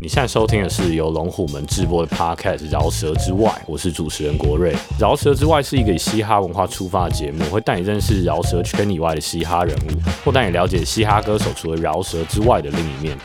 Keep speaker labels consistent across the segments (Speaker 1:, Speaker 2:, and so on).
Speaker 1: 你现在收听的是由龙虎门直播的 Podcast《饶舌之外》，我是主持人国瑞。《饶舌之外》是一个以嘻哈文化出发的节目，会带你认识饶舌圈以外的嘻哈人物，或带你了解嘻哈歌手除了饶舌之外的另一面。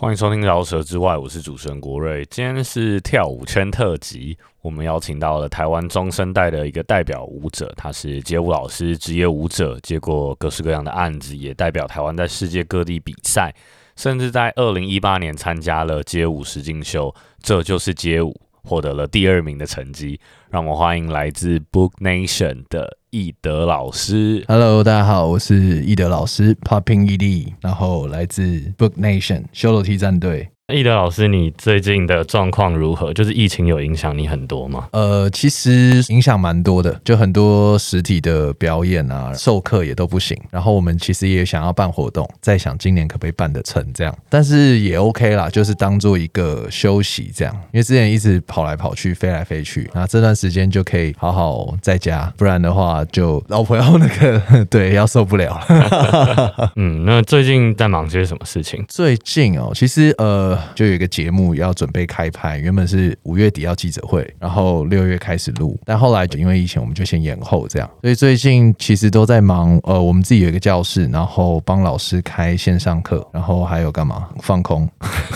Speaker 1: 欢迎收听《饶舌之外》，我是主持人国瑞。今天是跳舞圈特辑，我们邀请到了台湾中生代的一个代表舞者，他是街舞老师、职业舞者，接过各式各样的案子，也代表台湾在世界各地比赛。甚至在二零一八年参加了街舞实境秀，这就是街舞，获得了第二名的成绩。让我们欢迎来自 Book Nation 的易德老师。
Speaker 2: Hello，大家好，我是易德老师，Popping ED，然后来自 Book Nation 修罗梯战队。
Speaker 1: 易德老师，你最近的状况如何？就是疫情有影响你很多吗？
Speaker 2: 呃，其实影响蛮多的，就很多实体的表演啊、授课也都不行。然后我们其实也想要办活动，在想今年可不可以办得成这样，但是也 OK 啦，就是当做一个休息这样。因为之前一直跑来跑去、飞来飞去，那这段时间就可以好好在家，不然的话就老婆要那个对要受不了了。
Speaker 1: 嗯，那最近在忙些什么事情？
Speaker 2: 最近哦，其实呃，就有一个节目要准备开拍，原本是五月底要记者会，然后六月开始录，但后来就因为疫情，我们就先延后这样。所以最近其实都在忙，呃，我们自己有一个教室，然后帮老师开线上课，然后还有干嘛放空，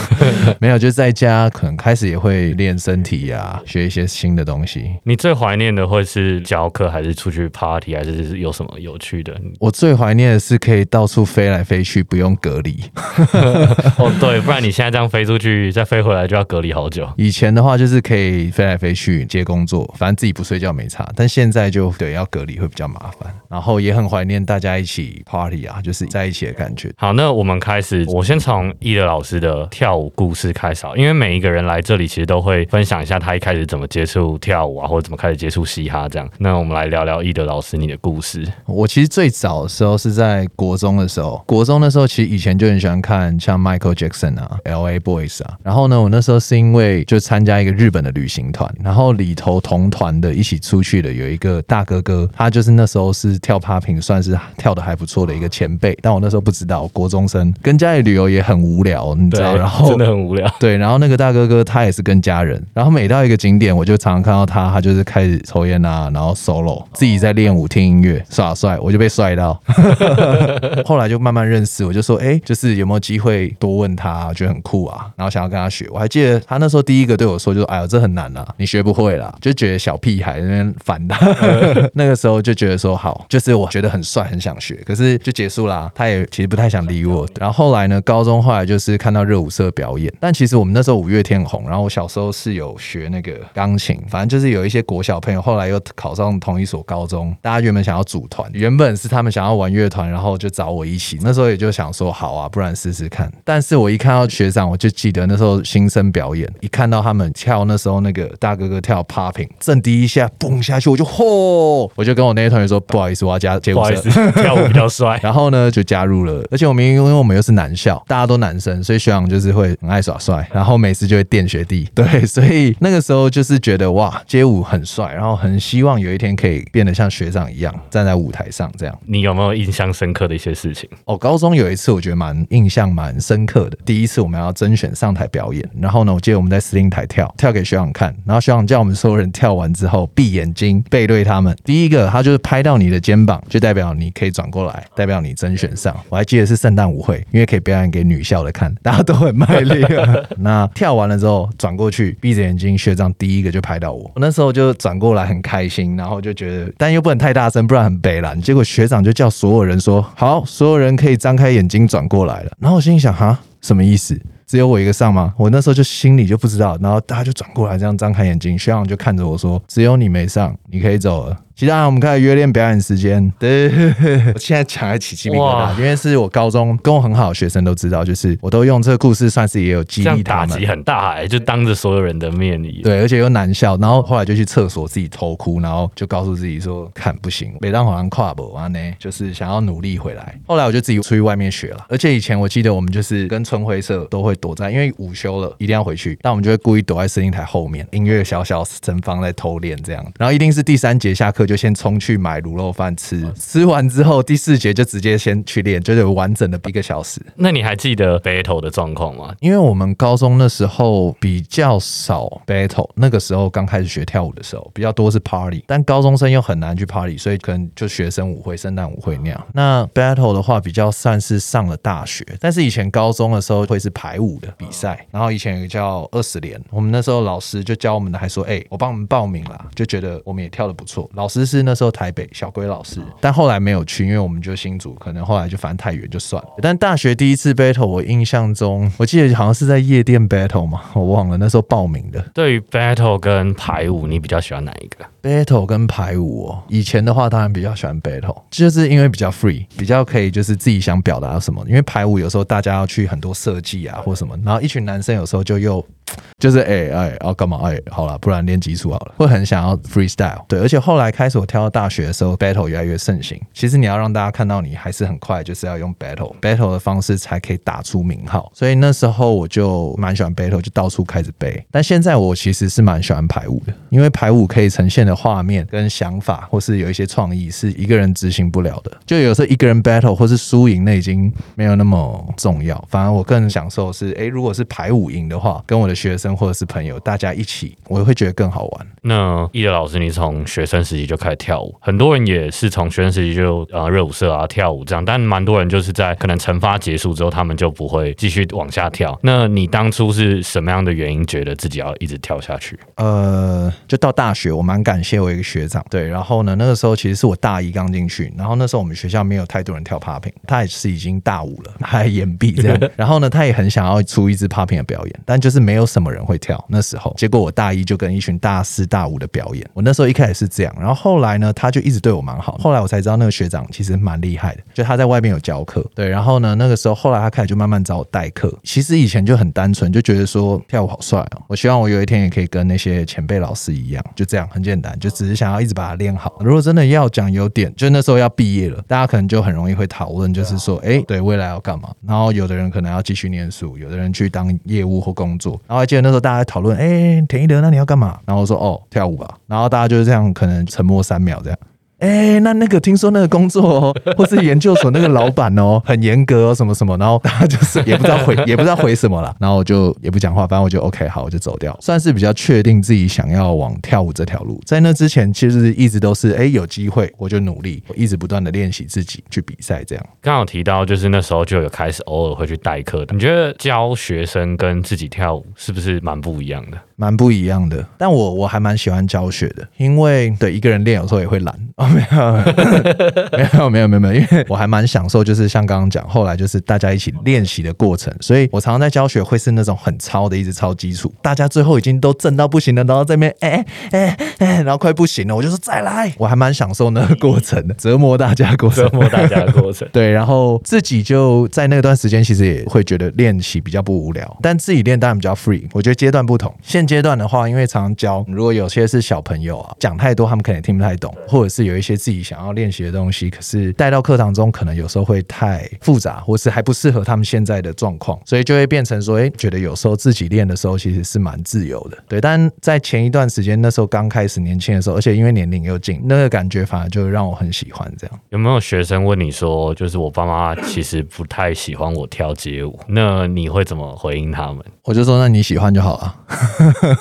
Speaker 2: 没有，就在家可能开始也会练身体呀、学一些新的东西。
Speaker 1: 你最怀念的会是教课，还是出去 party，还是有什么有趣的？
Speaker 2: 我最怀念的是可以到处飞来飞去，不用隔离。
Speaker 1: 哦，对，不然你现在这样飞出去，再飞回来就要隔离好久。
Speaker 2: 以前的话就是可以飞来飞去接工作，反正自己不睡觉没差。但现在就对要隔离会比较麻烦，然后也很怀念大家一起 party 啊，就是在一起的感觉。
Speaker 1: 好，那我们开始，我先从伊德老师的跳舞故事开始好，因为每一个人来这里其实都会分享一下他一开始怎么接触跳舞啊，或者怎么开始接触嘻哈这样。那我们来聊聊伊德老师你的故事。
Speaker 2: 我其实最早的时候是在国中的时候，国中的时候其实以前就很喜欢看像 Michael Jackson 啊、L.A. Boys 啊。然后呢，我那时候是因为就参加一个日本的旅行团，然后里头同团的一起出去的有一个大哥哥，他就是那时候是跳 popping 算是跳的还不错的一个前辈，但我那时候不知道，国中生跟家里旅游也很无聊，你知道，然后
Speaker 1: 真的很无聊。
Speaker 2: 对，然后那个大哥哥他也是跟家人，然后每到一个景点，我就常常看到他，他就是开始抽烟啊，然后 solo，自己在练舞、听音乐、耍帅，我就被帅到。后来就慢慢认识，我就说，哎，就是有没有机会多问他，觉得很酷啊，然后想要跟他学。我还记得他那时候第一个对我说，就说，哎呦，这很难啊，你学不会啦，就觉得小屁孩那边烦他。那个时候就觉得说，好，就是我觉得很帅，很想学，可是就结束啦。他也其实不太想理我。然后后来呢，高中后来就是看到热舞社表演，但其实我们那时候五月天很红，然后我小时候是有学那个钢琴，反正就是有一些国小朋友后来又考上同一所高中，大家原本想要组团，原本是他们想要玩乐团，然后就找我一起，那时候也就想说好啊，不然试试看。但是我一看到学长，我就记得那时候新生表演，一看到他们跳那时候那个大哥哥跳 popping，震第一下蹦下去，我就嚯，我就跟我那些同学说不好意思，我要加街舞社
Speaker 1: 不好意思。跳舞比较帅。
Speaker 2: 然后呢，就加入了，而且我们因为我们又是男校，大家都男生，所以学长就是会很爱耍帅，然后每次就会电学弟，对，所以那个时候就是觉得哇，街舞很帅，然后很希望有一天可以变得像学长一样站在舞台上这样。
Speaker 1: 你有没有印象深刻的一些事情？
Speaker 2: 哦，高中有一次我觉得蛮印象蛮深刻的，第一次我们要甄选上台表演，然后呢，我记得我们在司令台跳，跳给学长看，然后学长叫我们所有人跳完之后闭眼睛背对他们，第一个他就是拍到你的肩膀，就代表你可以转过来，代表你甄选上。我还记得是圣诞舞会，因为可以表演给女校的看，大家都很卖力。那跳完了之后转过去，闭着眼睛，学长第一个就拍到我，我那时候就转过来很开心，然后就觉得，但又不能太大声，不然很北蓝。结果学长就叫所有人说：“好，所有人可以张开眼睛转过来了。”然后我心里想：哈，什么意思？只有我一个上吗？我那时候就心里就不知道，然后大家就转过来这样张开眼睛，学长就看着我说：“只有你没上，你可以走了。”其他人我们开始约练表演时间。对，我现在讲还起鸡皮疙瘩，因为是我高中跟我很好的学生都知道，就是我都用这个故事算是也有激励他们
Speaker 1: 打击。很大哎、就当着所有人的面里。
Speaker 2: 对，而且又难笑，然后后来就去厕所自己偷哭，然后就告诉自己说：“看不行，每当好像跨步完呢，就是想要努力回来。”后来我就自己出去外面学了，而且以前我记得我们就是跟春晖社都会躲在，因为午休了一定要回去，但我们就会故意躲在司令台后面，音乐小小声放在偷练这样，然后一定是第三节下课课就先冲去买卤肉饭吃，吃完之后第四节就直接先去练，就有完整的一个小时。
Speaker 1: 那你还记得 battle 的状况吗？
Speaker 2: 因为我们高中那时候比较少 battle，那个时候刚开始学跳舞的时候比较多是 party，但高中生又很难去 party，所以可能就学生舞会、圣诞舞会那样。那 battle 的话比较算是上了大学，但是以前高中的时候会是排舞的比赛，然后以前有个叫二十连，我们那时候老师就教我们的，还说，哎、我帮我们报名啦，就觉得我们也跳的不错。老师是那时候台北小龟老师，但后来没有去，因为我们就新组，可能后来就反正太远就算了。但大学第一次 battle，我印象中，我记得好像是在夜店 battle 嘛，我忘了那时候报名的。
Speaker 1: 对于 battle 跟排舞，你比较喜欢哪一个？
Speaker 2: Battle 跟排舞哦，以前的话当然比较喜欢 battle，就是因为比较 free，比较可以就是自己想表达什么。因为排舞有时候大家要去很多设计啊或什么，然后一群男生有时候就又就是哎哎要干嘛哎，好了，不然练基础好了，会很想要 freestyle。对，而且后来开始我跳到大学的时候，battle 越来越盛行。其实你要让大家看到你还是很快，就是要用 battle battle 的方式才可以打出名号。所以那时候我就蛮喜欢 battle，就到处开始背。但现在我其实是蛮喜欢排舞的，因为排舞可以呈现的画面跟想法，或是有一些创意是一个人执行不了的。就有时候一个人 battle 或是输赢，那已经没有那么重要。反而我更享受的是，诶，如果是排舞赢的话，跟我的学生或者是朋友大家一起，我会觉得更好玩。
Speaker 1: 那易德老师，你从学生时期就开始跳舞，很多人也是从学生时期就啊热舞社啊跳舞这样，但蛮多人就是在可能惩罚结束之后，他们就不会继续往下跳。那你当初是什么样的原因觉得自己要一直跳下去？
Speaker 2: 呃，就到大学，我蛮感谢我一个学长，对，然后呢，那个时候其实是我大一刚进去，然后那时候我们学校没有太多人跳 popping，他也是已经大五了，他还延毕这样，然后呢，他也很想要出一支 popping 的表演，但就是没有什么人会跳，那时候，结果我大一就跟一群大四大五的表演，我那时候一开始是这样，然后后来呢，他就一直对我蛮好，后来我才知道那个学长其实蛮厉害的，就他在外面有教课，对，然后呢，那个时候后来他开始就慢慢找我代课，其实以前就很单纯，就觉得说跳舞好帅哦，我希望我有一天也可以跟那些前辈老师一样，就这样很简单，就只是想要一直把它练好。如果真的要讲优点，就那时候要毕业了，大家可能就很容易会讨论，就是说，哎，对未来要干嘛？然后有的人可能要继续念书，有的人去当业务或工作。然后还记得那时候大家在讨论，哎，田一德，那你要干嘛？然后我说，哦，跳舞吧。然后大家就是这样，可能沉默三秒这样。哎、那那个听说那个工作哦，或是研究所那个老板哦，很严格哦，什么什么，然后大家就是 也不知道回，也不知道回什么了，然后我就也不讲话，反正我就 OK，好，我就走掉，算是比较确定自己想要往跳舞这条路。在那之前，其实一直都是哎、有机会我就努力，我一直不断的练习自己去比赛，这样。
Speaker 1: 刚好提到就是那时候就有开始偶尔会去代课的，你觉得教学生跟自己跳舞是不是蛮不一样的？
Speaker 2: 蛮不一样的，但我我还蛮喜欢教学的，因为对一个人练有时候也会懒 哦，没有没有没有没有没有，因为我还蛮享受，就是像刚刚讲，后来就是大家一起练习的过程，所以我常常在教学会是那种很超的，一直超基础，大家最后已经都震到不行了，然后这边哎哎哎，然后快不行了，我就说再来，我还蛮享受那个过程的，折磨大家过程
Speaker 1: 折。磨大家的过程。
Speaker 2: 对，然后自己就在那段时间，其实也会觉得练习比较不无聊，但自己练当然比较 free。我觉得阶段不同，现阶段的话，因为常常教，如果有些是小朋友啊，讲太多，他们可能也听不太懂，或者是有一些自己想要练习的东西，可是带到课堂中，可能有时候会太复杂，或是还不适合他们现在的状况，所以就会变成说，哎，觉得有时候自己练的时候其实是蛮自由的。对，但在前一段时间，那时候刚开始年轻的时候，而且因为年龄又近，那个感觉反而就让我很喜欢这样。
Speaker 1: 有没有学生问你说，就是我爸妈其实不太喜欢我跳街舞，那你会怎么回应他们？
Speaker 2: 我就说，那你喜欢就好了。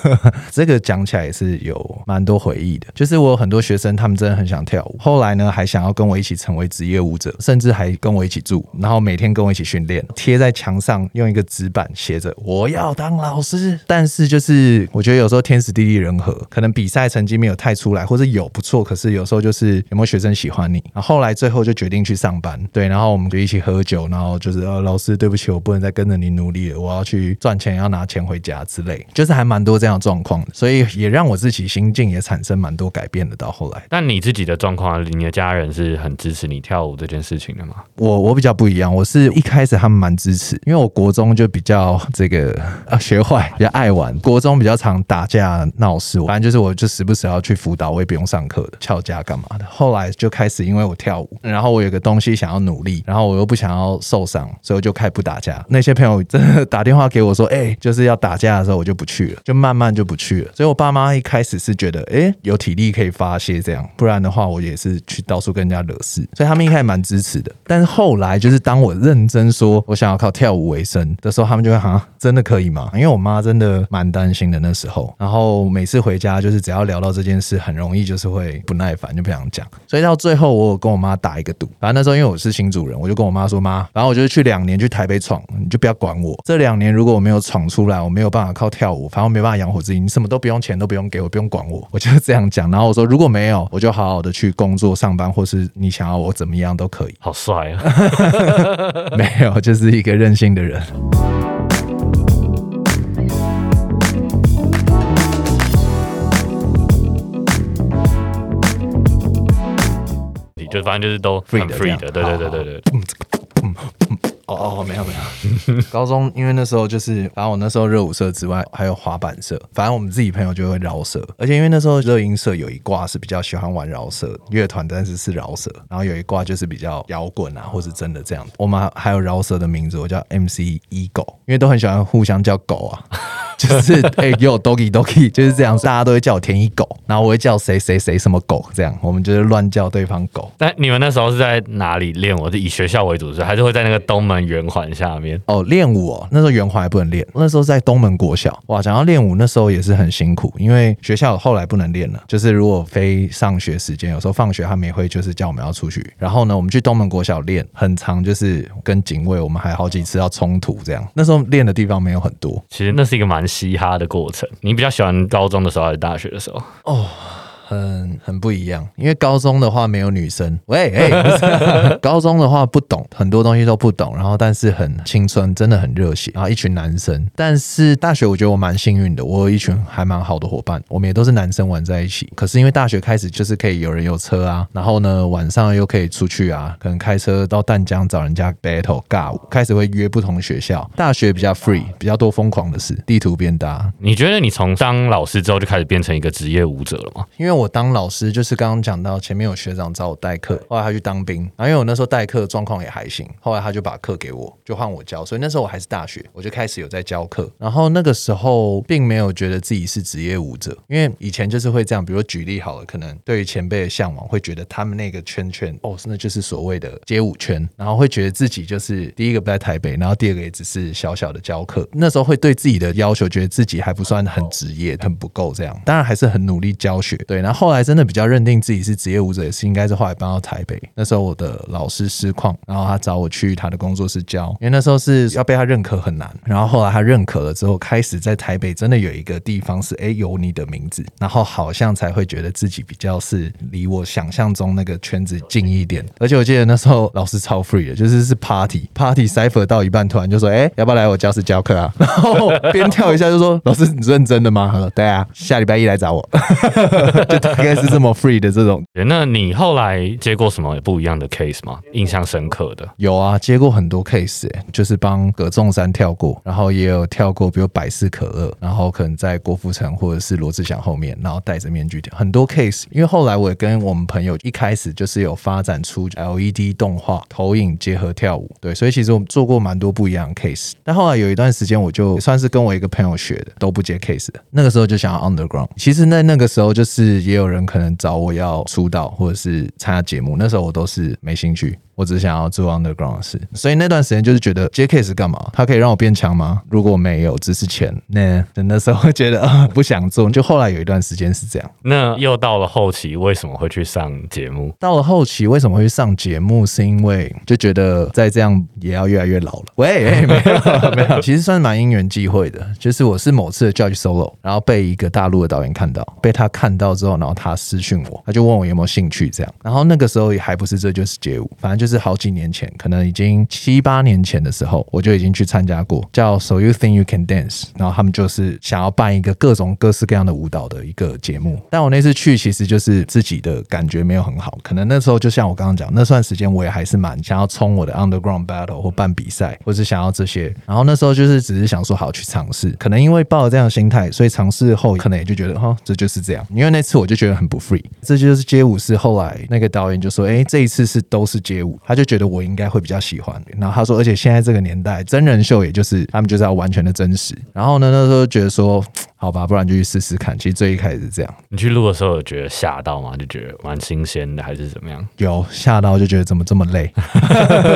Speaker 2: 这个讲起来也是有蛮多回忆的，就是我有很多学生，他们真的很想跳舞，后来呢还想要跟我一起成为职业舞者，甚至还跟我一起住，然后每天跟我一起训练，贴在墙上用一个纸板写着“我要当老师”。但是就是我觉得有时候天时地利人和，可能比赛成绩没有太出来，或者有不错，可是有时候就是有没有学生喜欢你。然后后来最后就决定去上班，对，然后我们就一起喝酒，然后就是呃老师对不起，我不能再跟着你努力了，我要去赚钱，要拿钱回家之类，就是还蛮多这样状况的，所以也让我自己心境也产生蛮多改变的。到后来，
Speaker 1: 但你自己的状况，你的家人是很支持你跳舞这件事情的吗？
Speaker 2: 我我比较不一样，我是一开始他们蛮支持，因为我国中就比较这个啊学坏，比较爱玩，国中比较常打架闹事，反正就是我就时不时要去辅导，我也不用上课的，翘家干嘛的。后来就开始因为我跳舞，然后我有个东西想要努力，然后我又不想要受伤，所以我就开始不打架。那些朋友真的打电话给我说，哎、就是要打架的时候，我就不去了，就慢慢就不去了。所以我爸妈一开始是觉得，哎、有体力可以发泄这样，不然的话我也是去到处跟人家惹事，所以他们一开始蛮支持的。但是后来就是当我认真说我想要靠跳舞为生的时候，他们就会哈，真的可以吗？因为我妈真的蛮担心的那时候，然后每次回家就是只要聊到这件事，很容易就是会不耐烦，就不想讲。所以到最后，我有跟我妈打一个赌，反正那时候因为我是新主人，我就跟我妈说：“妈，反正我就去两年去台北闯，你就不要管我。这两年如果我没有闯出来，我没有办法靠跳舞，反正我没办法养活自己，你什么都不用钱都不用给我，不用管我。”我就是这样讲。然后我说：“如果没有，我就好好的去工作上班，或是你想要我怎么样都可以。
Speaker 1: 好帅啊！”
Speaker 2: 没有，就是一个任性的人。
Speaker 1: 你就反正就是都
Speaker 2: free 的，
Speaker 1: 对对对对对。
Speaker 2: 哦哦，没有没有，高中因为那时候就是，反正我那时候热舞社之外还有滑板社，反正我们自己朋友就会饶舌，而且因为那时候热音社有一挂是比较喜欢玩饶舌乐团，但是是饶舌，然后有一挂就是比较摇滚啊，或是真的这样。我们还有饶舌的名字，我叫 MC 一狗，因为都很喜欢互相叫狗啊。就是哎，给我 doggy doggy，就是这样，大家都会叫我田一狗，然后我会叫谁谁谁什么狗，这样我们就是乱叫对方狗。
Speaker 1: 那你们那时候是在哪里练？我是以学校为主，是还是会在那个东门圆环下面？
Speaker 2: 哦，练舞哦，那时候圆环还不能练，那时候在东门国小。哇，讲到练舞，那时候也是很辛苦，因为学校后来不能练了，就是如果非上学时间，有时候放学他们也会就是叫我们要出去。然后呢，我们去东门国小练，很长，就是跟警卫我们还好几次要冲突这样。那时候练的地方没有很多，
Speaker 1: 其实那是一个蛮嘻哈的过程。你比较喜欢高中的时候还是大学的时候？
Speaker 2: 哦很很不一样，因为高中的话没有女生，喂，哎、不是 高中的话不懂很多东西都不懂，然后但是很青春，真的很热血，然后一群男生。但是大学我觉得我蛮幸运的，我有一群还蛮好的伙伴，我们也都是男生玩在一起。可是因为大学开始就是可以有人有车啊，然后呢晚上又可以出去啊，可能开车到淡江找人家 battle 尬舞，开始会约不同学校。大学比较 free，比较多疯狂的事，地图变大，
Speaker 1: 你觉得你从当老师之后就开始变成一个职业舞者了吗？
Speaker 2: 因为我当老师，就是刚刚讲到前面有学长找我代课，后来他去当兵，然后因为我那时候代课状况也还行，后来他就把课给我，就换我教，所以那时候我还是大学，我就开始有在教课。然后那个时候并没有觉得自己是职业舞者，因为以前就是会这样，比如举例好了，可能对于前辈的向往，会觉得他们那个圈圈哦，那就是所谓的街舞圈，然后会觉得自己就是第一个不在台北，然后第二个也只是小小的教课，那时候会对自己的要求觉得自己还不算很职业，很不够这样，当然还是很努力教学，对，然后后来真的比较认定自己是职业舞者，也是应该是后来搬到台北，那时候我的老师失况，然后他找我去他的工作室教，因为那时候是要被他认可很难，然后后来他认可了之后，开始在台北真的有一个地方是哎有你的名字，然后好像才会觉得自己比较是离我想象中那个圈子近一点，而且我记得那时候老师超 free 的，就是是 party party cipher 到一半，突然就说哎要不要来我教室教课啊？然后边跳一下就说老师你认真的吗？他说对啊，下礼拜一来找我，就大概是这么 free 的这种。
Speaker 1: 那你后来接过什么不一样的 case 吗？印象深刻的？
Speaker 2: 有啊，接过很多 case，、欸、就是帮葛仲山跳过，然后也有跳过，比如百事可乐，然后可能在郭富城或者是罗志祥后面，然后戴着面具跳，很多 case。因为后来我也跟我们朋友一开始就是有发展出 LED 动画投影结合跳舞，对，所以其实我们做过蛮多不一样的 case。但后来有一段时间，我就算是跟我一个朋友学的，都不接 case 的。那个时候就想要 underground。其实那那个时候就是也有人可能找我要出道或者是参加节目，那时候我都是没兴趣。我只想要做 underground 的事，所以那段时间就是觉得 JK 是干嘛？它可以让我变强吗？如果没有，只是钱，那那时候会觉得啊 不想做。就后来有一段时间是这样。
Speaker 1: 那又到了后期，为什么会去上节目？
Speaker 2: 到了后期为什么会去上节目？是因为就觉得再这样也要越来越老了。喂，欸、没有 没有，其实算是蛮因缘际会的。就是我是某次的 judge solo，然后被一个大陆的导演看到，被他看到之后，然后他私讯我，他就问我有没有兴趣这样。然后那个时候也还不是这就是街舞，反正就。是好几年前，可能已经七八年前的时候，我就已经去参加过，叫 So You Think You Can Dance，然后他们就是想要办一个各种各式各样的舞蹈的一个节目。但我那次去，其实就是自己的感觉没有很好，可能那时候就像我刚刚讲，那段时间我也还是蛮想要冲我的 Underground Battle 或办比赛，或是想要这些。然后那时候就是只是想说好去尝试，可能因为抱着这样的心态，所以尝试后可能也就觉得哈，这就是这样。因为那次我就觉得很不 free，这就是街舞是后来那个导演就说，哎，这一次是都是街舞。他就觉得我应该会比较喜欢，然后他说，而且现在这个年代真人秀也就是他们就是要完全的真实。然后呢，那时候觉得说，好吧，不然就去试试看。其实最一开始是这样，
Speaker 1: 你去录的时候有觉得吓到吗？就觉得蛮新鲜的，还是怎么样？
Speaker 2: 有吓到就觉得怎么这么累？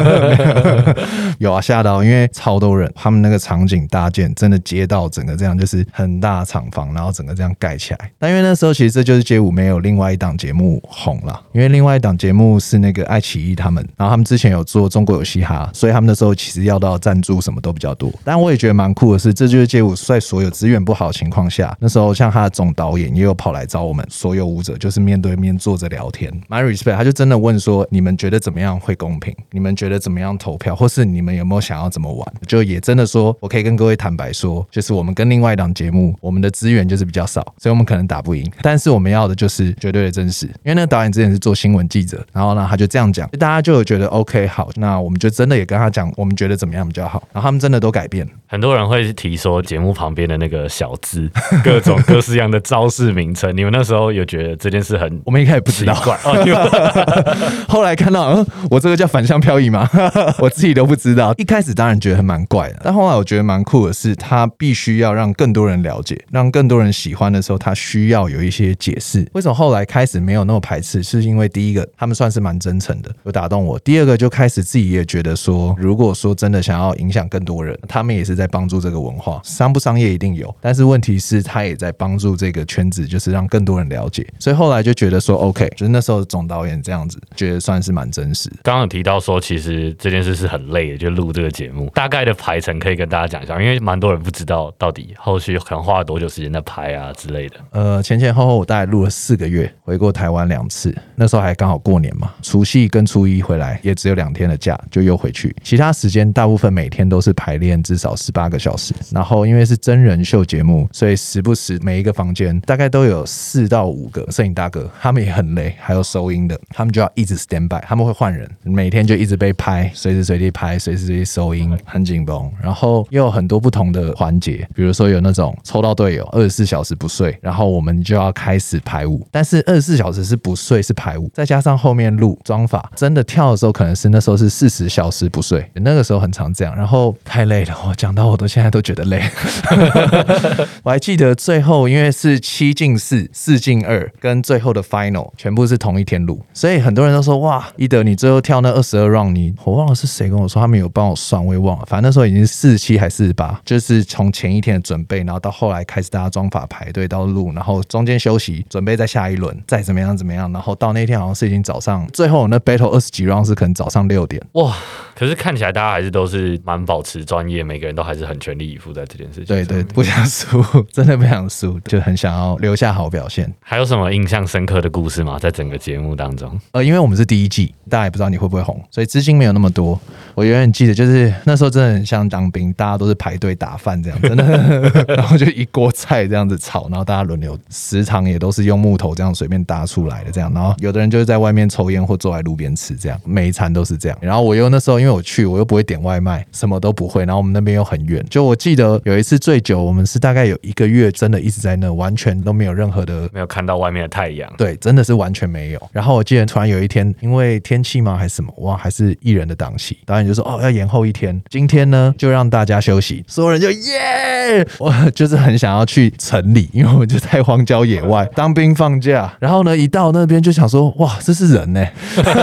Speaker 2: 有啊，吓到，因为超多人，他们那个场景搭建真的街道整个这样就是很大厂房，然后整个这样盖起来。但因为那时候其实这就是街舞没有另外一档节目红了，因为另外一档节目是那个爱奇艺他们，然后他们之前有做中国有嘻哈，所以他们那时候其实要到赞助什么都比较多。但我也觉得蛮酷的是，这就是街舞在所有资源不好的情况况下，那时候像他的总导演也有跑来找我们所有舞者，就是面对面坐着聊天，My respect。他就真的问说：你们觉得怎么样会公平？你们觉得怎么样投票？或是你们有没有想要怎么玩？就也真的说，我可以跟各位坦白说，就是我们跟另外一档节目，我们的资源就是比较少，所以我们可能打不赢。但是我们要的就是绝对的真实，因为那个导演之前是做新闻记者，然后呢他就这样讲，大家就有觉得 OK 好，那我们就真的也跟他讲，我们觉得怎么样比较好，然后他们真的都改变。
Speaker 1: 很多人会提说节目旁边的那个小字，各种各式样的招式名称。你们那时候有觉得这件事很
Speaker 2: 我们一开始不知道，
Speaker 1: 哦，
Speaker 2: 后来看到，嗯，我这个叫反向漂移吗？我自己都不知道。一开始当然觉得很蛮怪的，但后来我觉得蛮酷的是，他必须要让更多人了解，让更多人喜欢的时候，他需要有一些解释。为什么后来开始没有那么排斥？是因为第一个，他们算是蛮真诚的，有打动我；第二个，就开始自己也觉得说，如果说真的想要影响更多人，他们也是在帮助这个文化，商不商业一定有，但是问题是，他也在帮助这个圈子，就是让更多人了解。所以后来就觉得说，OK，就是那时候总导演这样子，觉得算是蛮真实。
Speaker 1: 刚刚有提到说，其实这件事是很累的，就录这个节目，大概的排程可以跟大家讲一下，因为蛮多人不知道到底后续可能花了多久时间在拍啊之类的。
Speaker 2: 呃，前前后后我大概录了四个月，回过台湾两次，那时候还刚好过年嘛，除夕跟初一回来，也只有两天的假，就又回去。其他时间大部分每天都是排练，至少十八个小时。然后因为是真人秀节目，所以时不时每一个房间大概都有四到五个摄影大哥，他们也很累，还有收音的，他们就要一直 stand by，他们会换人，每天就一直被拍，随时随地拍，随时随地收音，很紧绷。然后又有很多不同的环节，比如说有那种抽到队友二十四小时不睡，然后我们就要开始排舞，但是二十四小时是不睡是排舞，再加上后面录妆法，真的跳的时候可能是那时候是四十小时不睡，那个时候很常这样，然后太累了，我讲到我都现在都觉得累。我还记得最后因为是七进四，四进二，跟最后的 final 全部是同一天录，所以很多人都说哇，伊德你最后跳那二十二 round，你我忘了是谁跟我说，他们有帮我算，我也忘了，反正那时候已经四十七还是四十八，就是从前一天的准备，然后到后来开始大家装法排队到录，然后中间休息，准备再下一轮，再怎么样怎么样，然后到那天好像是已经早上，最后那 battle 二十几 round 是可能早上六点，
Speaker 1: 哇！可是看起来大家还是都是蛮保持专业，每个人都还是很全力以赴在这件事情。
Speaker 2: 对对，不想输，真的不想输，就很想要留下好表现。
Speaker 1: 还有什么印象深刻的故事吗？在整个节目当中？
Speaker 2: 呃，因为我们是第一季，大家也不知道你会不会红，所以资金没有那么多。我永远记得，就是那时候真的很像当兵，大家都是排队打饭这样，真的，然后就一锅菜这样子炒，然后大家轮流，食堂也都是用木头这样随便搭出来的这样，然后有的人就是在外面抽烟或坐在路边吃这样，每一餐都是这样。然后我又那时候因为我去，我又不会点外卖，什么都不会，然后我们那边又很远，就我记得有一次醉酒，我们是大概有一个月真的一直在那，完全都没有任何的
Speaker 1: 没有看到外面的太阳。
Speaker 2: 对，真的是完全没有。然后我记得突然有一天，因为天气吗还是什么，哇，还是艺人的档期，导演就说哦要延后一天，今天呢就让大家休息，所有人就耶，我就是很想要去城里，因为我们就在荒郊野外 当兵放假，然后呢一到那边就想说哇这是人呢、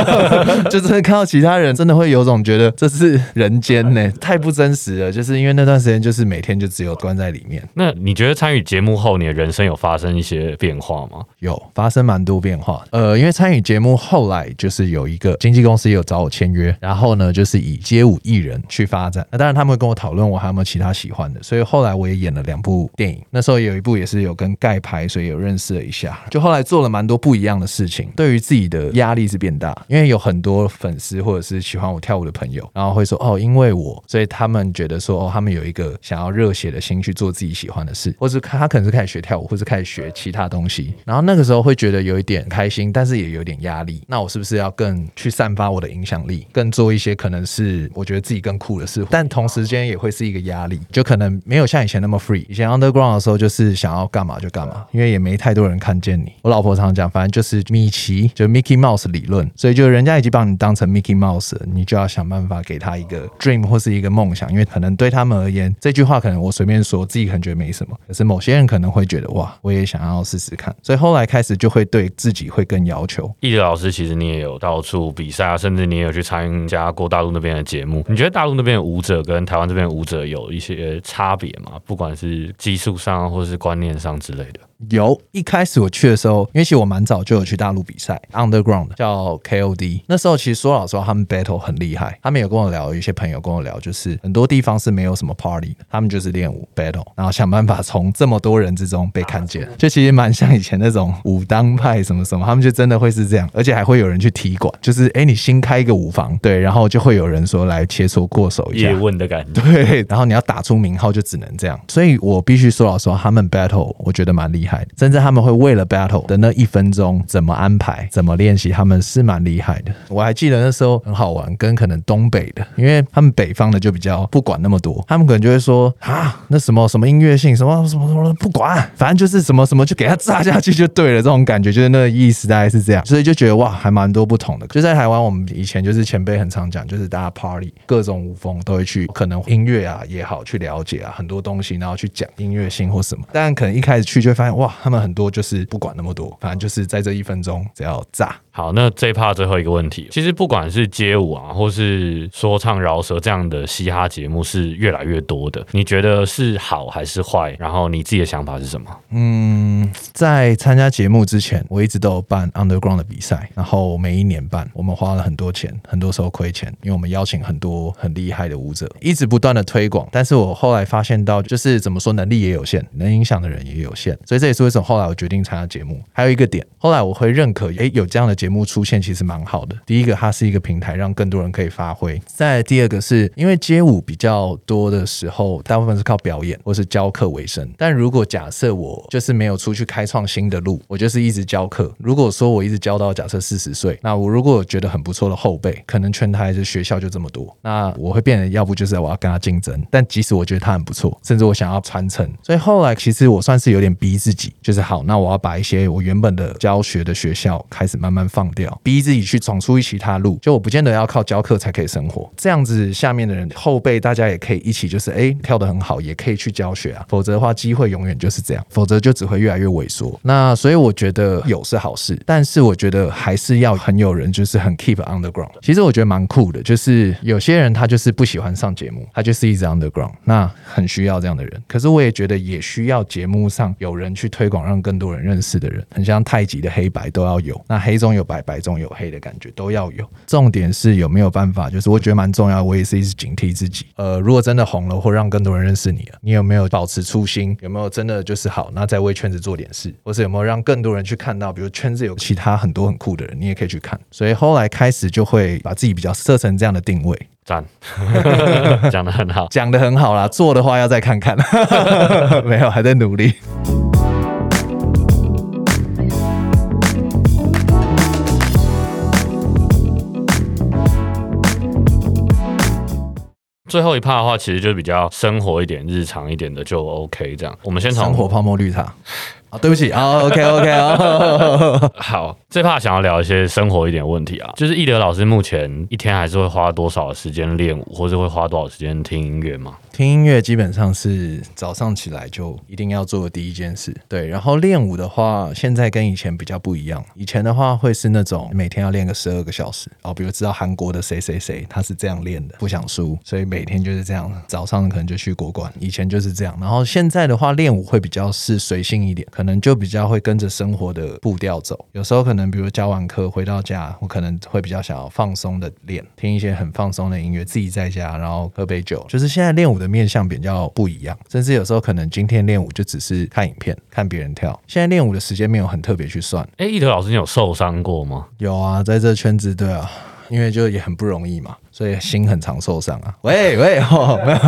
Speaker 2: 就真的看到其他人，真的会有种觉得这是人间呢、太不真实了。就是因为那段时间就是每天就只有关在里面，
Speaker 1: 那你觉得参与节目后，你的人生有发生一些变化吗？
Speaker 2: 有发生蛮多变化。呃，因为参与节目后来就是有一个经纪公司也有找我签约，然后呢就是以街舞艺人去发展。那当然他们会跟我讨论我还有没有其他喜欢的，所以后来我也演了两部电影。那时候有一部也是有跟盖牌，所以有认识了一下。就后来做了蛮多不一样的事情，对于自己的压力是变大，因为有很多粉丝或者是喜欢我跳舞的朋友，然后会说哦，因为我，所以他们觉得说哦，他们有一个想要热血的心去做自己喜欢的事，或是他可能是开始学跳舞，或是开始学其他东西。然后那个时候会觉得有一点开心，但是也有点压力。那我是不是要更去散发我的影响力，更做一些可能是我觉得自己更酷的事？但同时间也会是一个压力，就可能没有像以前那么 free。以前 underground 的时候就是想要干嘛就干嘛，因为也没太多人看见你。我老婆常常讲，反正就是米奇，就 Mickey Mouse 理论，所以就人家已经把你当成 Mickey Mouse，了你就要想办法给他一个 dream 或是一个梦想，因为可能对他们而言，这句话可能我随便说，自己可能觉得没什么，可是某些人可能会觉得哇，我也想要试试看，所以后来开始就会对自己会更要求。
Speaker 1: 易德老师，其实你也有到处比赛啊，甚至你也有去参加过大陆那边的节目。你觉得大陆那边的舞者跟台湾这边舞者有一些差别吗？不管是技术上或是观念上之类的。
Speaker 2: 有一开始我去的时候，因为其实我蛮早就有去大陆比赛，Underground 叫 KOD。那时候其实说老实话，他们 battle 很厉害。他们有跟我聊，有一些朋友跟我聊，就是很多地方是没有什么 party 的，他们就是练舞 battle，然后想办法从这么多人之中被看见。就其实蛮像以前那种武当派什么什么，他们就真的会是这样，而且还会有人去踢馆，就是哎你新开一个舞房，对，然后就会有人说来切磋过手一下
Speaker 1: 叶。问的感觉。
Speaker 2: 对，然后你要打出名号就只能这样，所以我必须说老实话，他们 battle 我觉得蛮厉害的，甚至他们会为了 battle 的那一分钟怎么安排、怎么练习，他们是蛮厉害的。我还记得那时候很好玩，跟可能东北的，因为他们北方的就比较不管那么多，他们可能就会说啊，那什么什么音乐性，什么什么什么不管，反正就是什么什么就给他炸下去就对了，这种感觉就是那个意思大概是这样，所以就觉得哇，还蛮多不同的。就在台湾，我们以前就是前辈很常讲，就是大家 party 各种舞风都会去，可能音乐啊也好去了解啊很多东西，然后去讲音乐性或什么。但可能一开始去就发现哇，他们很多就是不管那么多，反正就是在这一分钟只要炸。
Speaker 1: 好，那这一趴最后一个问题，其实不管是街舞啊，或是说唱饶舌这样的嘻哈节目是越来越多的，你觉得是好还是坏？然后你自己的想法是什么？
Speaker 2: 嗯，在参加节目之前，我一直都有办 underground 的比赛，然后每一年办，我们花了很多钱，很多时候亏钱，因为我们邀请很多很厉害的舞者，一直不断的推广。但是我后来发现到，就是怎么说，能力也有限，能影响的人也有限，所以这也是为什么后来我决定参加节目。还有一个点，后来我会认可，诶，有这样的节目出现，其实蛮好的。第一个，它是一个平台，让更多人可以发挥；再第二个是，因为街舞比较多的时候，大部分是靠表演或是教课为生。但如果假设我就是没有出去开创新的路，我就是一直教课。如果说我一直教到假设四十岁，那我如果觉得很不错的后辈，可能全台的学校就这么多，那我会变得要不就是我要跟他竞争，但即使我觉得他很不错，甚至我想要传承，所以后来其实我算是有点逼自己，就是好，那我要把一些我原本的教学的学校开始慢慢放掉，逼自己去闯出其他路。就我不见得要靠教课才可以生活，这样子下面的人后辈大家也可以一起，就是哎跳得很好，也可以去教学啊，否则的话机会永远就是这样，否则就只会越来越萎缩。那所以我觉得有是好事，但是我觉得还是要很有人就是很 keep underground。其实我觉得蛮酷的，就是有些人他就是不喜欢上节目，他就是一直 underground，那很需要这样的人。可是我也觉得也需要节目上有人去推广，让更多人认识的人，很像太极的黑白都要有，那黑中有白，白中有黑的感觉都要有。重点是有没有办法，就是我觉得蛮重要，我也是一直警惕自己。呃，如果真的红了，或让更多人认识你了，你有没有保持初心？有没有真的就是好？那再为圈子做点事，或是有没有让更多人去看到，比如圈子有其他很多很酷的人，你也可以去看。所以后来开始就会把自己比较设成这样的定位，
Speaker 1: 赞，讲的很好。
Speaker 2: 讲的很好啦，做的话要再看看，没有还在努力。
Speaker 1: 最后一趴的话，其实就比较生活一点、日常一点的就 OK。这样，我们先从
Speaker 2: 生活泡沫绿茶。啊，对不起啊，OK OK 啊，
Speaker 1: 好，最怕想要聊一些生活一点问题啊，就是易德老师目前一天还是会花多少时间练舞，或者会花多少时间听音乐吗？
Speaker 2: 听音乐基本上是早上起来就一定要做的第一件事。对，然后练舞的话，现在跟以前比较不一样。以前的话会是那种每天要练个十二个小时哦，比如知道韩国的谁谁谁他是这样练的，不想输，所以每天就是这样，早上可能就去国馆。以前就是这样，然后现在的话练舞会比较是随性一点，可能就比较会跟着生活的步调走。有时候可能比如教完课回到家，我可能会比较想要放松的练，听一些很放松的音乐，自己在家，然后喝杯酒。就是现在练舞的面向比较不一样，甚至有时候可能今天练舞就只是看影片，看别人跳。现在练舞的时间没有很特别去算。
Speaker 1: 哎，一德老师，你有受伤过吗？
Speaker 2: 有啊，在这圈子，对啊，因为就也很不容易嘛。所以心很常受伤啊！喂喂，哦、没有，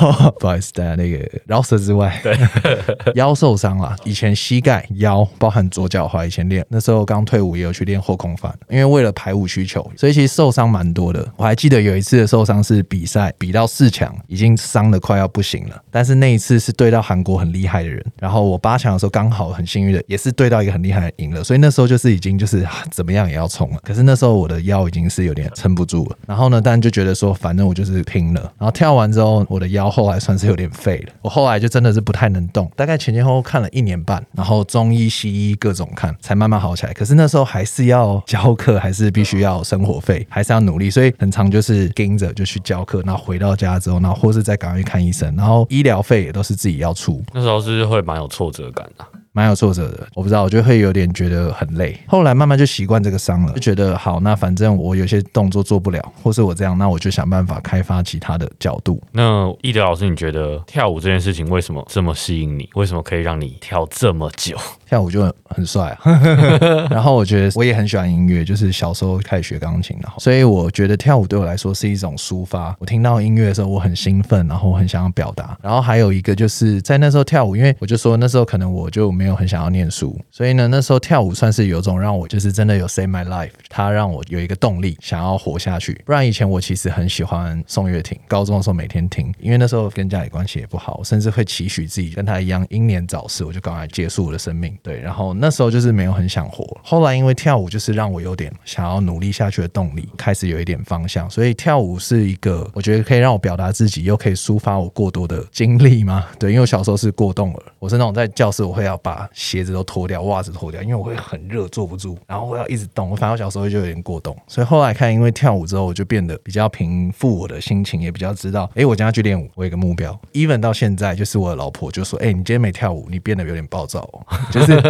Speaker 2: 哦 不好意思，大家那个饶舌之外，对 腰受伤了。以前膝盖、腰，包含左脚踝，以前练那时候刚退伍也有去练后空翻，因为为了排舞需求，所以其实受伤蛮多的。我还记得有一次的受伤是比赛比到四强，已经伤的快要不行了，但是那一次是对到韩国很厉害的人，然后我八强的时候刚好很幸运的也是对到一个很厉害的赢了，所以那时候就是已经就是、啊怎么样也要冲了。可是那时候我的腰已经是有点撑不住了，然后呢？但就觉得说，反正我就是拼了。然后跳完之后，我的腰后来算是有点废了。我后来就真的是不太能动，大概前前后后看了一年半，然后中医、西医各种看，才慢慢好起来。可是那时候还是要教课，还是必须要生活费，还是要努力，所以很长就是盯着就去教课，然后回到家之后，然后或是再赶快去看医生，然后医疗费也都是自己要出。
Speaker 1: 那时候是会蛮有挫折感的。
Speaker 2: 蛮有挫折的，我不知道，我就会有点觉得很累。后来慢慢就习惯这个伤了，就觉得好，那反正我有些动作做不了，或是我这样，那我就想办法开发其他的角度。
Speaker 1: 那易德老师，你觉得跳舞这件事情为什么这么吸引你？为什么可以让你跳这么久？
Speaker 2: 跳舞就很很帅啊。然后我觉得我也很喜欢音乐，就是小时候开始学钢琴，然后所以我觉得跳舞对我来说是一种抒发。我听到音乐的时候，我很兴奋，然后我很想要表达。然后还有一个就是在那时候跳舞，因为我就说那时候可能我就没没有很想要念书，所以呢，那时候跳舞算是有种让我就是真的有 save my life，它让我有一个动力想要活下去。不然以前我其实很喜欢宋岳庭，高中的时候每天听，因为那时候跟家里关系也不好，甚至会期许自己跟他一样英年早逝，我就赶快结束我的生命。对，然后那时候就是没有很想活。后来因为跳舞就是让我有点想要努力下去的动力，开始有一点方向。所以跳舞是一个我觉得可以让我表达自己，又可以抒发我过多的经历吗？对，因为我小时候是过动儿，我是那种在教室我会要把把鞋子都脱掉，袜子脱掉，因为我会很热坐不住，然后我要一直动。我反正小时候就有点过动，所以后来看因为跳舞之后，我就变得比较平复我的心情，也比较知道，哎，我今天要去练舞，我有个目标。even 到现在，就是我的老婆就说，哎，你今天没跳舞，你变得有点暴躁哦，就是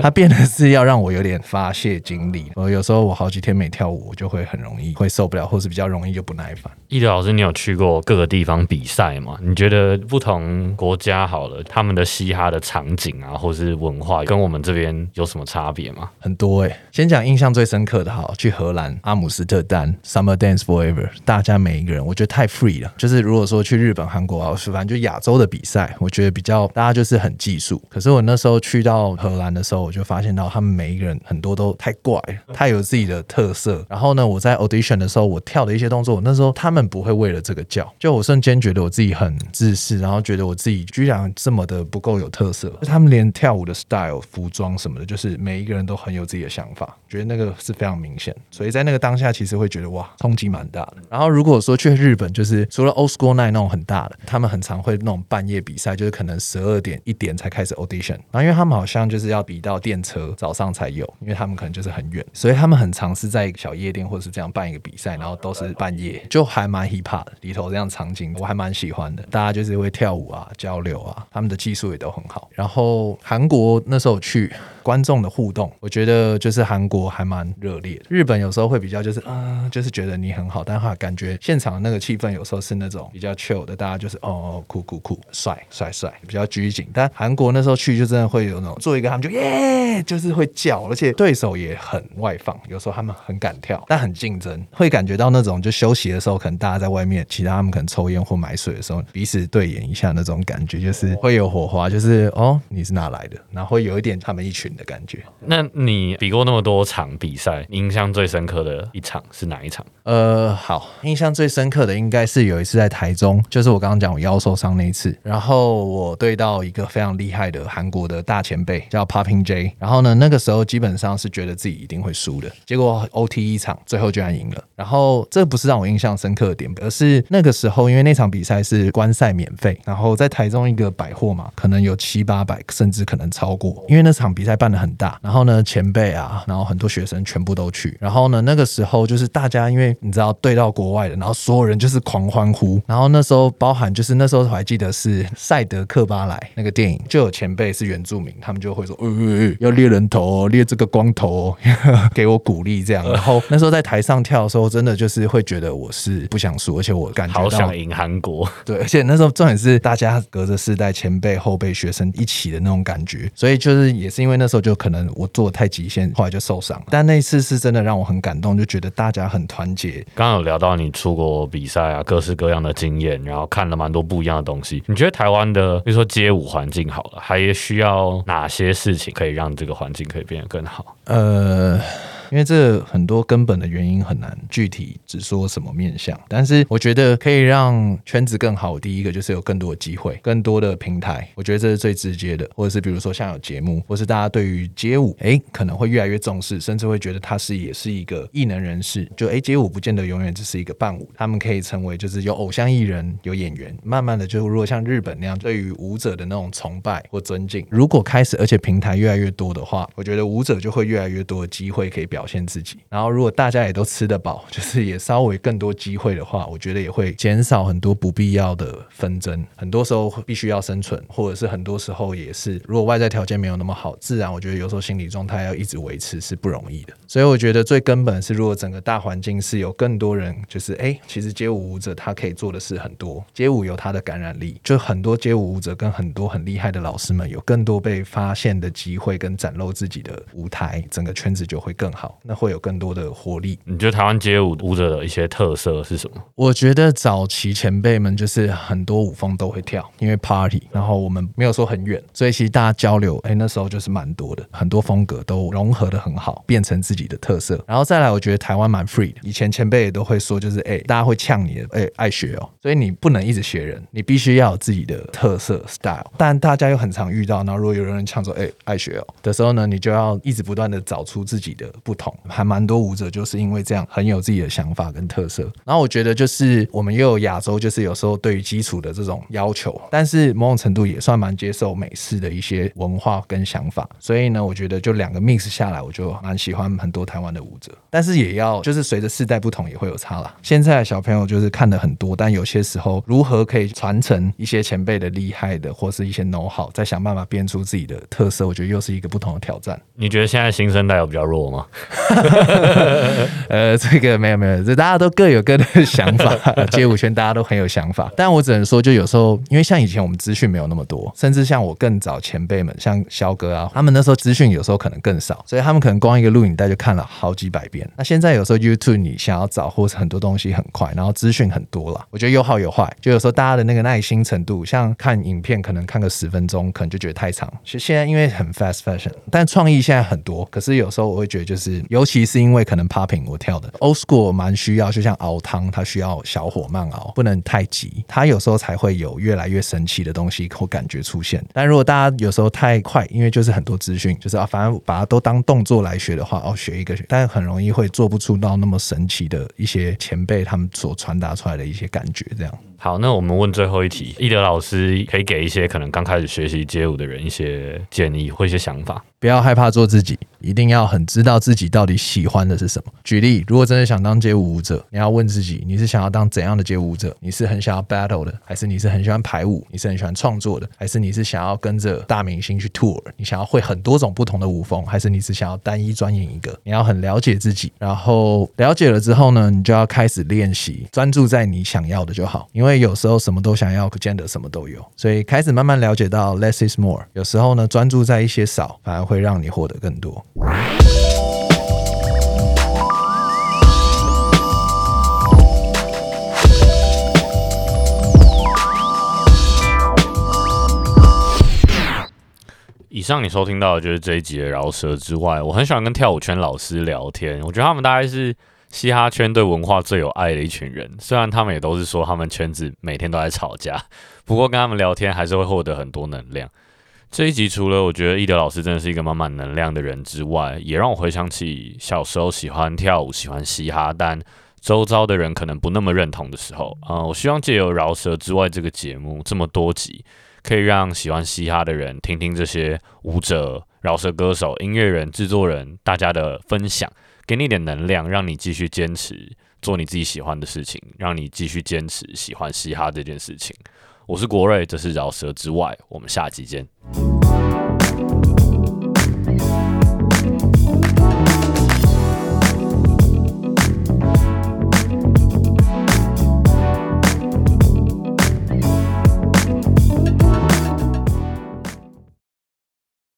Speaker 2: 她变得是要让我有点发泄精力。我有时候我好几天没跳舞，我就会很容易会受不了，或是比较容易就不耐烦。
Speaker 1: 易德老师，你有去过各个地方比赛吗？你觉得不同国家好了，他们的嘻哈的场景啊，或是文化，跟我们这边有什么差别吗？
Speaker 2: 很多哎、先讲印象最深刻的哈，去荷兰阿姆斯特丹 Summer Dance Forever，大家每一个人我觉得太 free 了。就是如果说去日本、韩国啊，反正就亚洲的比赛，我觉得比较大家就是很技术。可是我那时候去到荷兰的时候，我就发现到他们每一个人很多都太怪了，太有自己的特色。然后呢，我在 audition 的时候，我跳的一些动作，我那时候他们不会为了这个叫，就我瞬间觉得我自己很自私，然后觉得我自己居然这么的不够有特色。他们连跳舞的 style、服装什么的，就是每一个人都很有自己的想法，觉得那个是非常明显。所以在那个当下，其实会觉得哇，冲击蛮大的。然后如果说去日本，就是除了 Old School Night 那种很大的，他们很常会那种半夜比赛，就是可能十二点一点才开始 audition。然后因为他们好像就是要比到电车早上才有，因为他们可能就是很远，所以他们很常是在小夜店或者是这样办一个比赛，然后都是半夜，就还蛮 hip hop 的里头这样场景，我还蛮喜欢的。大家就是会跳舞啊、交流啊，他们的技术也都很好。然后韩韩国那时候去。观众的互动，我觉得就是韩国还蛮热烈的。日本有时候会比较就是啊、就是觉得你很好，但他感觉现场那个气氛有时候是那种比较 chill 的，大家就是哦哦酷酷酷，帅帅帅，比较拘谨。但韩国那时候去就真的会有那种做一个他们就耶，就是会叫，而且对手也很外放，有时候他们很敢跳，但很竞争，会感觉到那种就休息的时候，可能大家在外面，其他他们可能抽烟或买水的时候，彼此对眼一下那种感觉，就是会有火花，就是哦你是哪来的，然后会有一点他们一群的感觉。
Speaker 1: 那你比过那么多场比赛，印象最深刻的一场是哪一场？
Speaker 2: 呃，好，印象最深刻的应该是有一次在台中，就是我刚刚讲我腰受伤那一次，然后我对到一个非常厉害的韩国的大前辈叫 Popping J，然后呢，那个时候基本上是觉得自己一定会输的，结果 OT 一场，最后居然赢了。然后这不是让我印象深刻的点，而是那个时候因为那场比赛是观赛免费，然后在台中一个百货嘛，可能有七八百，甚至可能超过，因为那场比赛办的很大，然后呢，前辈啊，然后很多学生全部都去，然后呢，那个时候就是大家因为你知道对到国外的，然后所有人就是狂欢呼，然后那时候包含就是那时候我还记得是赛德克巴莱那个电影，就有前辈是原住民，他们就会说，呃呃呃，要猎人头哦，猎这个光头哦，给我鼓励这样。然后那时候在台上跳的时候，真的就是会觉得我是不想输，而且我感觉到
Speaker 1: 好想赢韩国，
Speaker 2: 对，而且那时候重点是大家隔着世代前辈、后辈、学生一起的那种感觉，所以就是也是因为那时候就可能我做的太极限，后来就受伤了。但那一次是真的让我很感动，就觉得大家很团结。
Speaker 1: 刚刚有聊到你出国比赛啊，各式各样的经验，然后看了蛮多不一样的东西。你觉得台湾的，比如说街舞环境好了，还需要哪些事情可以让这个环境可以变得更好？
Speaker 2: 呃，因为这很多根本的原因很难具体只说什么面向。但是我觉得可以让圈子更好，第一个就是有更多的机会，更多的平台，我觉得这是最直接的。或者是比如说像有节目，或是大家对于街舞，哎，可能会越来越重视，甚至会觉得他是也是一个艺能人士。就哎，街舞不见得永远只是一个伴舞，他们可以成为就是有偶像艺人、有演员，慢慢的就如果像日本那样对于舞者的那种崇拜或尊敬，如果开始而且平台越来越多的话，我觉得舞者就会越来越多的机会可以表表现自己。然后如果大家也都吃得饱，就是也稍微更多机会的话，我觉得也会减少很多不必要的纷争。很多时候必须要生存，或者是很多时候也是，如果外在条件没有那么好，自然我觉得有时候心理状态要一直维持是不容易的。所以我觉得最根本是，如果整个大环境是有更多人，就是哎，其实街舞舞者他可以做的事很多，街舞有他的感染力，就很多街舞舞者跟很多很厉害的老师们有更多被发现的机会跟展露自己的舞台，整个圈子就会更好，那会有更多的活力。
Speaker 1: 你觉得台湾街舞舞者的一些特色是什么？
Speaker 2: 我觉得早期前辈们就是很多舞风都会跳，因为 party，然后我们没有说很远，所以其实大家交流，哎，那时候就是蛮多的，很多风格都融合的很好，变成自己的特色。然后再来，我觉得台湾蛮 free 的，以前前辈也都会说，就是哎，大家会呛你的，哎，爱学哦，所以你不能一直学人，你必须要有自己的特色 style。但大家又很常遇到，然后如果有人呛说，哎，爱学哦的时候呢，你就要一直不断的找出自己的不不同。还蛮多舞者就是因为这样很有自己的想法跟特色。然后我觉得就是我们又有亚洲，就是有时候对于基础的这种要求，但是某种程度也算蛮接受美式的一些文化跟想法。所以呢，我觉得就两个 mix 下来，我就蛮喜欢很多台湾的舞者。但是也要就是随着世代不同也会有差啦。现在的小朋友就是看的很多，但有些时候如何可以传承一些前辈的厉害的，或是一些 know how，再想办法变出自己的特色，我觉得又是一个不同的挑战。
Speaker 1: 你觉得现在新生代有比较弱吗？
Speaker 2: 呃，这个没有没有，这大家都各有各的想法。街舞圈大家都很有想法，但我只能说，就有时候因为像以前我们资讯没有那么多，甚至像我更早前辈们，像肖哥啊，他们那时候资讯有时候可能更少，所以他们可能光一个录影带就看了好几百遍。那现在有时候 YouTube 你想要找或是很多东西很快，然后资讯很多了，我觉得有好有坏。就有时候大家的那个耐心程度，像看影片可能看个十分钟，可能就觉得太长。其实现在因为很 fast fashion，但创意现在很多，可是有时候我会觉得就是，尤其是因为可能 popping 我跳的 old school 蛮需要，就像熬汤，它需要小火慢熬，不能太急，它有时候才会有越来越神奇的东西或感觉出现。但如果大家有时候太快，因为就是很多资讯，就是啊，反正 把它都当动作来学的话，哦，学一个，但很容易会做不出到那么神奇的一些前辈他们所传达出来的一些感觉，这样。
Speaker 1: 好，那我们问最后一题，易德老师可以给一些可能刚开始学习街舞的人一些建议或一些想法。
Speaker 2: 不要害怕做自己，一定要很知道自己到底喜欢的是什么。举例，如果真的想当街舞舞者，你要问自己，你是想要当怎样的街舞舞者？你是很想要 battle 的，还是你是很喜欢排舞？你是很喜欢创作的，还是你是想要跟着大明星去 tour？你想要会很多种不同的舞风，还是你是想要单一专研一个？你要很了解自己，然后了解了之后呢，你就要开始练习，专注在你想要的就好。因为有时候什么都想要，不见得什么都有。所以开始慢慢了解到 less is more。有时候呢，专注在一些少，反而会。会让你获得更多。
Speaker 1: 以上你收听到的就是这一集的饶舌之外，我很喜欢跟跳舞圈老师聊天，我觉得他们大概是嘻哈圈对文化最有爱的一群人。虽然他们也都是说他们圈子每天都在吵架，不过跟他们聊天还是会获得很多能量。这一集除了我觉得易德老师真的是一个满满能量的人之外，也让我回想起小时候喜欢跳舞、喜欢嘻哈，但周遭的人可能不那么认同的时候。啊，我希望借由饶舌之外这个节目这么多集，可以让喜欢嘻哈的人听听这些舞者、饶舌歌手、音乐人、制作人大家的分享，给你点能量，让你继续坚持做你自己喜欢的事情，让你继续坚持喜欢嘻哈这件事情。我是国瑞，这是饶舌之外，我们下集见。